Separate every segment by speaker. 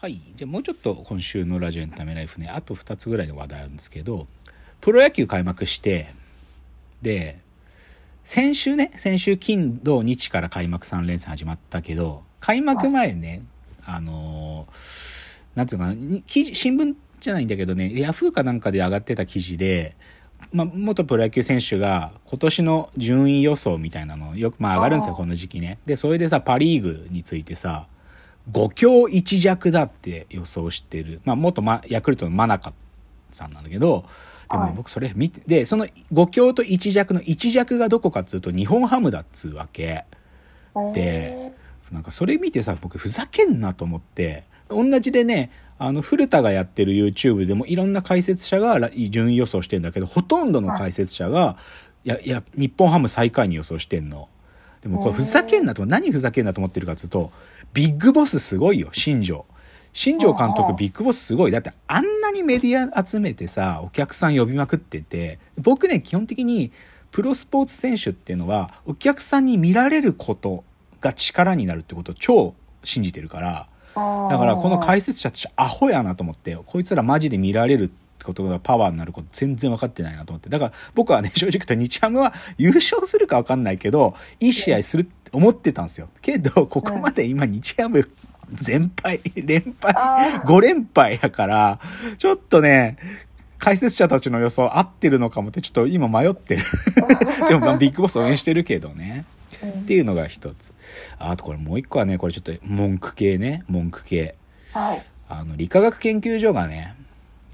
Speaker 1: はい。じゃあもうちょっと今週のラジオエンタメライフね、あと2つぐらいの話題あるんですけど、プロ野球開幕して、で、先週ね、先週金土日から開幕3連戦始まったけど、開幕前ね、あのーなんていうのかな、に記事、新聞じゃないんだけどね、ヤフーかなんかで上がってた記事で、まあ、元プロ野球選手が今年の順位予想みたいなのよく、まあ上がるんですよ、この時期ね。で、それでさ、パリーグについてさ、5強1弱だって予想してる。まあ、元、ま、ヤクルトの真中さんなんだけど、で
Speaker 2: はい
Speaker 1: も僕それ見て、で、その5強と1弱の1弱がどこかっつうと日本ハムだっつうわけ。でなんかそれ見てさ、僕ふざけんなと思って、同じでね、あの、古田がやってる YouTube でもいろんな解説者がら順位予想してんだけど、ほとんどの解説者が、いや、いや、日本ハム最下位に予想してんの。でもこれふざけんなと、何ふざけんなと思ってるかっていうと、ビッグボスすごいよ、新庄。新庄監督ビッグボスすごい。だってあんなにメディア集めてさ、お客さん呼びまくってて、僕ね、基本的にプロスポーツ選手っていうのは、お客さんに見られることが力になるってことを超信じてるから、だからこの解説者たちアホやなと思って、こいつらマジで見られるってことがパワーになること全然分かってないなと思って。だから僕はね、正直言うと日ハムは優勝するか分かんないけど、いい試合するって思ってたんですよ。けど、ここまで今日ハム全敗、連敗、
Speaker 2: あー
Speaker 1: 5連敗やから、ちょっとね、解説者たちの予想合ってるのかもってちょっと今迷ってる。でもまあビッグボス応援してるけどね。っていうのが一つ。あとこれもう一個はね、これちょっと文句系ね、文句系。
Speaker 2: はい。
Speaker 1: あの、理化学研究所がね、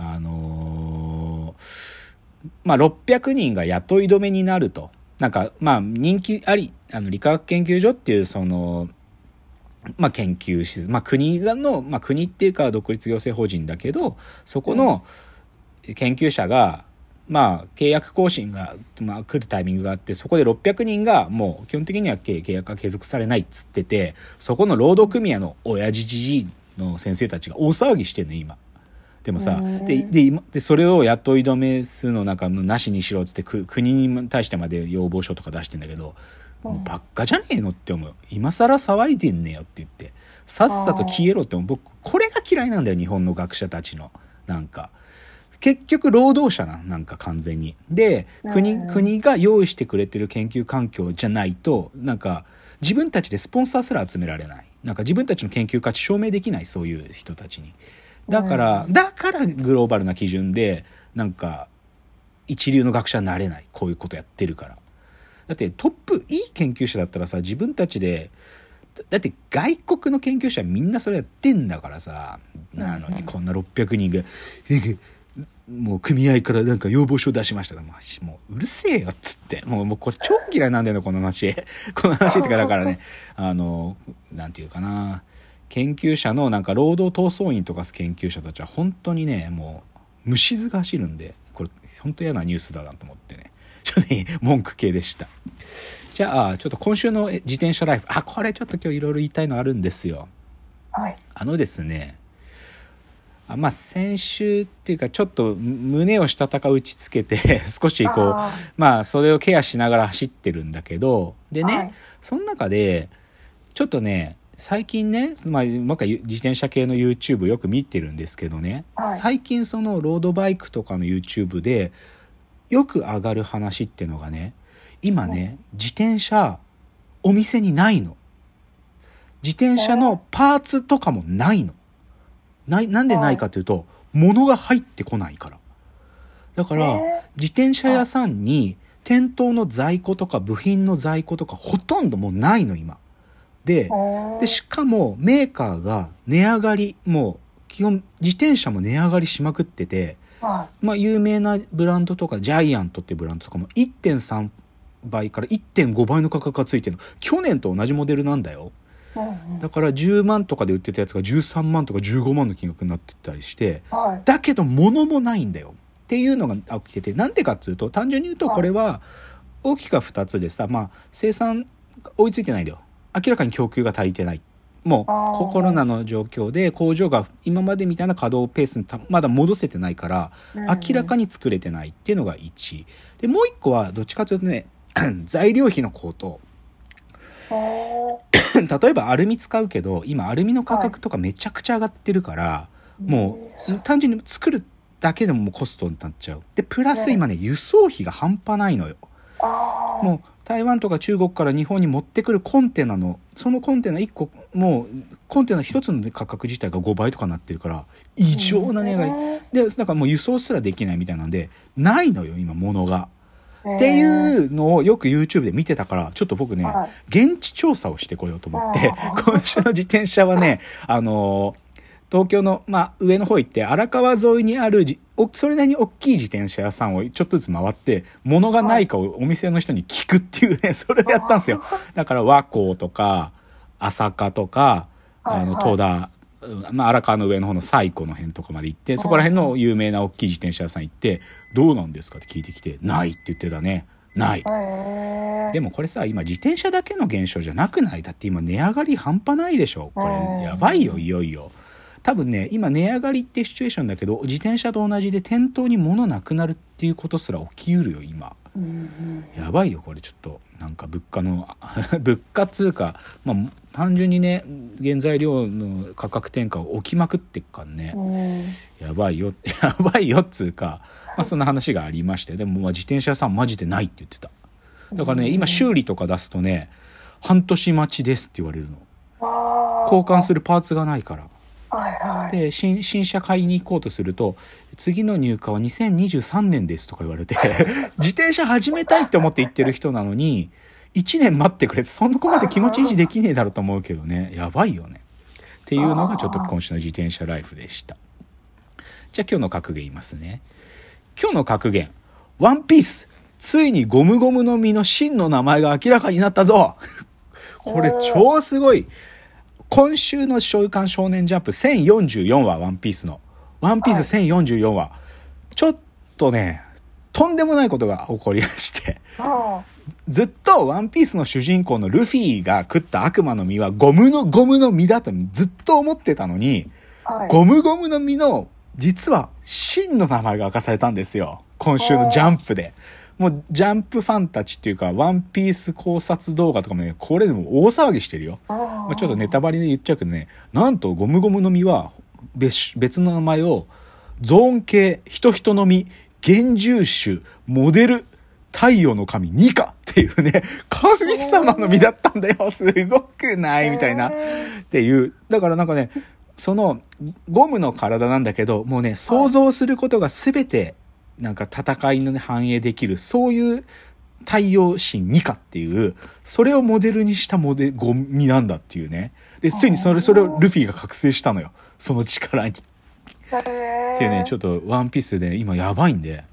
Speaker 1: あのーまあ、600人が雇い止めになると。なんか、まあ、人気あり、あの、理化学研究所っていう、その、まあ、研究施設、まあ、国がの、まあ、国っていうか独立行政法人だけど、そこの研究者が、まあ、契約更新が、まあ、来るタイミングがあって、そこで600人がもう基本的には契約が継続されないっつってて、そこの労働組合の親父じじいの先生たちが大騒ぎしてんの、今。でもさ
Speaker 2: うん、
Speaker 1: で、で、今で、それを雇い止めするのなんかなしにしろっつって、く国に対してまで要望書とか出してんだけど、もうばっかじゃねえのって思う。今更騒いでんねよって言って。さっさと消えろって思う。僕、これが嫌いなんだよ、日本の学者たちの。なんか。結局、労働者な、なんか完全に。で、国、
Speaker 2: うん
Speaker 1: 国が用意してくれてる研究環境じゃないと、なんか、自分たちでスポンサーすら集められない。なんか自分たちの研究価値証明できない、そういう人たちに。だから、だからグローバルな基準で、なんか、一流の学者になれない。こういうことやってるから。だってトップ、いい研究者だったらさ、自分たちで、だだって外国の研究者みんなそれやってんだからさ、なのにこんな600人が、もう組合からなんか要望書出しましたもうもううるせえよっつって。もうもうこれ超嫌いなんだよね、この話。この話ってかだからね、あの、なんていうかな。研究者のなんか労働闘争員とか研究者たちは本当にね、もう虫図が走るんで、これ本当嫌なニュースだなと思ってね。ちょっとね文句系でした。じゃあ、ちょっと今週のえ自転車ライフ。あ、これちょっと今日いろいろ言いたいのあるんですよ。
Speaker 2: はい。
Speaker 1: あのですね、あまあ先週っていうかちょっと胸をしたたか打ちつけて 少しこうまあそれをケアしながら走ってるんだけどでね、
Speaker 2: はい
Speaker 1: その中でちょっとね最近ね、まあ、なんか自転車系の YouTube よく見てるんですけどね、
Speaker 2: はい。
Speaker 1: 最近そのロードバイクとかの YouTube でよく上がる話っていうのがね今ね自転車お店にないの。自転車のパーツとかもないの。ないなんでないかというと物が入ってこないから。だから
Speaker 2: え
Speaker 1: 自転車屋さんに店頭の在庫とか部品の在庫とかほとんどもうないの今で
Speaker 2: ー。
Speaker 1: でしかもメーカーが値上がりもう基本自転車も値上がりしまくってて
Speaker 2: は
Speaker 1: まあ有名なブランドとかジャイアントっていうブランドとかも1.3倍から1.5倍の価格がついてるの。去年と同じモデルなんだよ。だから10万とかで売ってたやつが13万とか15万の金額になってたりして
Speaker 2: はい。
Speaker 1: だけど物もないんだよ。っていうのが起きててなんでかっつうと単純に言うとこれは大きくは2つでさまあ生産追いついてないんだよ明らかに供給が足りてない。もうココロナの状況で工場が今までみたいな稼働ペースにたまだ戻せてないから
Speaker 2: うん
Speaker 1: 明らかに作れてないっていうのが1でもう1個はどっちかというとね 材料費の高騰。例えばアルミ使うけど今アルミの価格とかめちゃくちゃ上がってるから、もう単純に作るだけでももうコストになっちゃう。でプラス今ね輸送費が半端ないのよ。もう台湾とか中国から日本に持ってくるコンテナのそのコンテナ1個もうコンテナ1つの価格自体が5倍とかなってるから異常な値上がり。
Speaker 2: へ
Speaker 1: でだからもう輸送すらできないみたいなんでないのよ今物が。
Speaker 2: ー。
Speaker 1: っていうのをよく YouTube で見てたからちょっと僕ね、
Speaker 2: は
Speaker 1: 現地調査をしてこようと思って
Speaker 2: あ
Speaker 1: 今週の自転車はねあの東京の、まあ、上の方行って荒川沿いにあるじおそれなりに大きい自転車屋さんをちょっとずつ回って物がないかをお店の人に聞くっていうね それをやったんですよ。だから和光とか朝霞とかあの戸田、うんまあ、荒川の上の方の西湖の辺とかまで行ってそこら辺の有名な大きい自転車屋さん行って「どうなんですか?」って聞いてきて「ない」って言ってたね「ない」でもこれさ今自転車だけの現象じゃなくない？だって今値上がり半端ないでしょ。こ
Speaker 2: うん。
Speaker 1: れやばいよいよいよ多分ね今値上がりってシチュエーションだけど自転車と同じで店頭に物なくなるっていうことすら起きうるよ今。
Speaker 2: うんうん。
Speaker 1: やばいよこれ。ちょっとなんか物価の 物価通貨まあ単純にね原材料の価格転嫁起きまくってっからね。
Speaker 2: うん
Speaker 1: やばいよ やばいよっつうか、まあ、そんな話がありまして。でもまあ自転車屋さんマジでないって言ってた。だからね今修理とか出すとね半年待ちですって言われるの。交換するパーツがないから
Speaker 2: はいはい。
Speaker 1: で新新車買いに行こうとすると次の入荷は2023年ですとか言われて 自転車始めたいって思って行ってる人なのに1年待ってくれてそんなこまで気持ち維持できねえだろうと思うけどね。やばいよね。っていうのがちょっと今週の自転車ライフでした。じゃあ今日の格言言いますね。今日の格言。ワンピースついにゴムゴムの実の真の名前が明らかになったぞ。これ超すごい。今週の週刊少年ジャンプ1044話ワンピースの。ワンピース1044話。ちょっとね、とんでもないことが起こりまして。
Speaker 2: あ
Speaker 1: ずっとワンピースの主人公のルフィが食った悪魔の実はゴムのゴムの実だとずっと思ってたのに、
Speaker 2: ーはい。
Speaker 1: ゴムゴムの実の実は真の名前が明かされたんですよ。今週のジャンプで。もうジャンプファンたちっていうか、ワンピース考察動画とかもね、これでも大騒ぎしてるよ。
Speaker 2: あ
Speaker 1: まあ、ちょっとネタバレで言っちゃうけどね、なんとゴムゴムの実は別別の名前をゾーン系、人人の実、幻獣種、モデル、太陽の神、ニカっていうね、神様の実だったんだよ。すごくない？みたいな。っていう。だからなんかね、そのゴムの体なんだけど、もうね、想像することが全て、なんか戦いのね、反映できる、そういう太陽神ニカっていう、それをモデルにしたモデゴミなんだっていうね。で、ついにそれ、それをルフィが覚醒したのよ。その力に。っていうね、ちょっとワンピースで今やばいんで。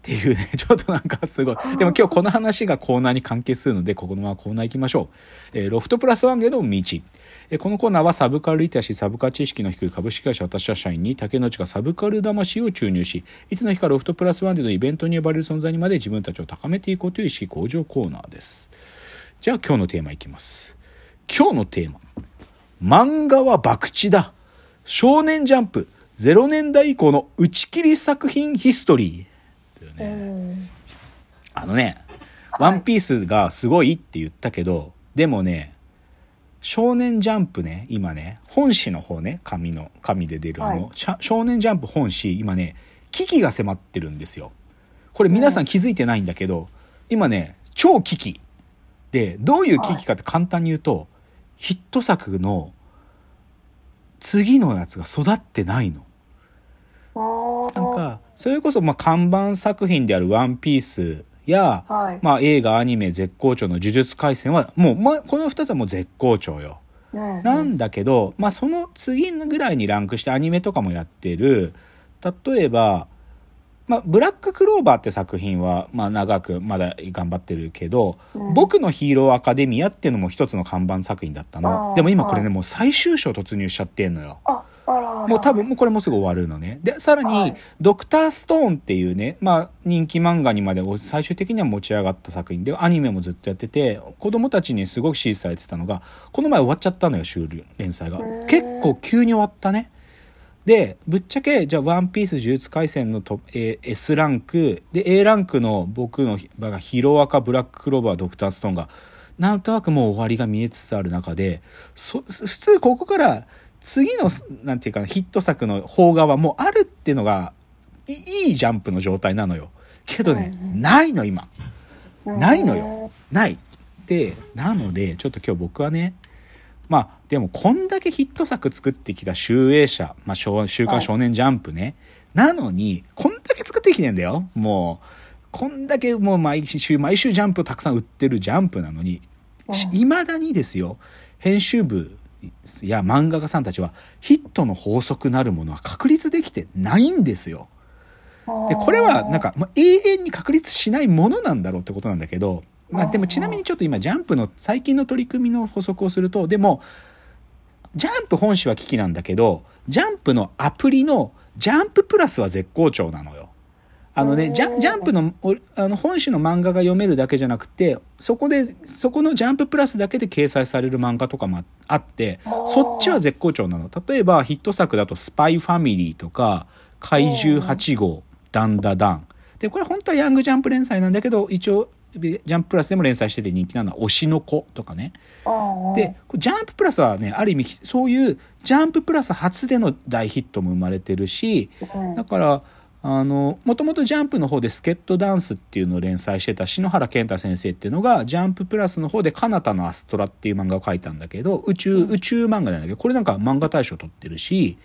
Speaker 1: っていうね、ちょっとなんかすごい。でも今日この話がコーナーに関係するので、ここのままコーナー行きましょう。えーロフトプラスワンへの道。えーこのコーナーはサブカルリテラシー、サブカル知識の低い株式会社私は社員に竹之内がサブカル魂を注入し、いつの日かロフトプラスワンでのイベントに呼ばれる存在にまで自分たちを高めていこうという意識向上コーナーです。じゃあ今日のテーマいきます。今日のテーマ。漫画は博打だ。少年ジャンプ0年代以降の打ち切り作品ヒストリー。あのね、ワンピースがすごいって言ったけど、でもね、少年ジャンプね、今ね、本誌の方ね、紙の、紙で出るあの、
Speaker 2: はい
Speaker 1: 少年ジャンプ本誌、今ね、危機が迫ってるんですよ。これ皆さん気づいてないんだけど、今ね、超危機。で、どういう危機かって簡単に言うと、ヒット作の次のやつが育ってないの。なんか、それこそまあ看板作品であるワンピースや、
Speaker 2: はい
Speaker 1: まあ映画、アニメ絶好調の呪術廻戦は、もう、まあ、この二つはもう絶好調よ。
Speaker 2: うん
Speaker 1: なんだけど、まあその次のぐらいにランクしてアニメとかもやってる、例えば、まあ、ブラッククローバーって作品は、まあ長くまだ頑張ってるけど、
Speaker 2: うん
Speaker 1: 僕のヒーローアカデミアっていうのも一つの看板作品だったの。でも今これね、
Speaker 2: はい
Speaker 1: もう最終章突入しちゃってんのよ。もう多分もうこれもうすぐ終わるのね。で、さらに
Speaker 2: はい、
Speaker 1: ドクターストーンっていうね、まあ人気漫画にまで最終的には持ち上がった作品で、アニメもずっとやってて、子供たちにすごく支持されてたのが、この前終わっちゃったのよ、終了、連載が。結構急に終わったね。で、ぶっちゃけ、じゃあ、ワンピース呪術廻戦のト、えー S ランク、で、A ランクの僕の、がヒロアカ、ブラッククローバー、ドクターストーンが、なんとなくもう終わりが見えつつある中で、そ普通ここから次の、なんていうかな、ヒット作の邦画はもうあるっていうのが、いいいジャンプの状態なのよ。けどね、ないの今。ないのよ。ない。で、なので、ちょっと今日僕はね、まあ、でもこんだけヒット作作ってきた集英社、まあ、週刊少年ジャンプね。なのに、こんだけ作ってきてんだよ。もう、こんだけもう毎週、毎週ジャンプをたくさん売ってるジャンプなのに、いまだにですよ、編集部や漫画家さんたちはヒットの法則なるものは確立できてないんですよ。で、これはなんか、まあ、永遠に確立しないものなんだろうってことなんだけど、まあでもちなみにちょっと今ジャンプの最近の取り組みの補足をすると、でも、ジャンプ本誌は危機なんだけど、ジャンプのアプリのジャンププラスは絶好調なのよ。あのね、ジャジャンプのあの本誌の漫画が読めるだけじゃなくて、そこで、そこのジャンププラスだけで掲載される漫画とかもあって、そっちは絶好調なの。例えばヒット作だとスパイファミリーとか、怪獣8号、ダンダダン。で、これ本当はヤングジャンプ連載なんだけど、一応、ジャンププラスでも連載してて人気なのは推しの子とかね。で、ジャンププラスはね、ある意味、そういうジャンププラス初での大ヒットも生まれてるし、だから、あの、もともとジャンプの方でスケットダンスっていうのを連載してた篠原健太先生っていうのが、ジャンププラスの方でカナタのアストラっていう漫画を書いたんだけど、宇宙、宇宙漫画なんだけど、これなんか漫画大賞取ってるし、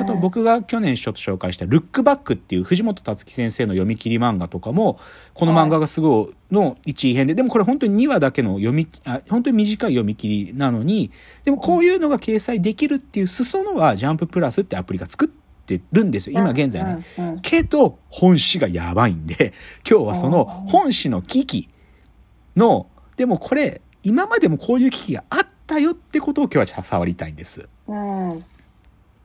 Speaker 1: あと僕が去年ちょっと紹介したルックバックっていう藤本達樹先生の読み切り漫画とかも、この漫画がすごいの一位編で、でもこれ本当に2話だけの読み、あ本当に短い読み切りなのに、でもこういうのが掲載できるっていう裾野はジャンププラスってアプリが作ってってるんですよ。今現在ね。けど、本誌がやばいんで、今日はその本誌の危機の、でもこれ、今までもこういう危機があったよってことを今日は触りたいんです。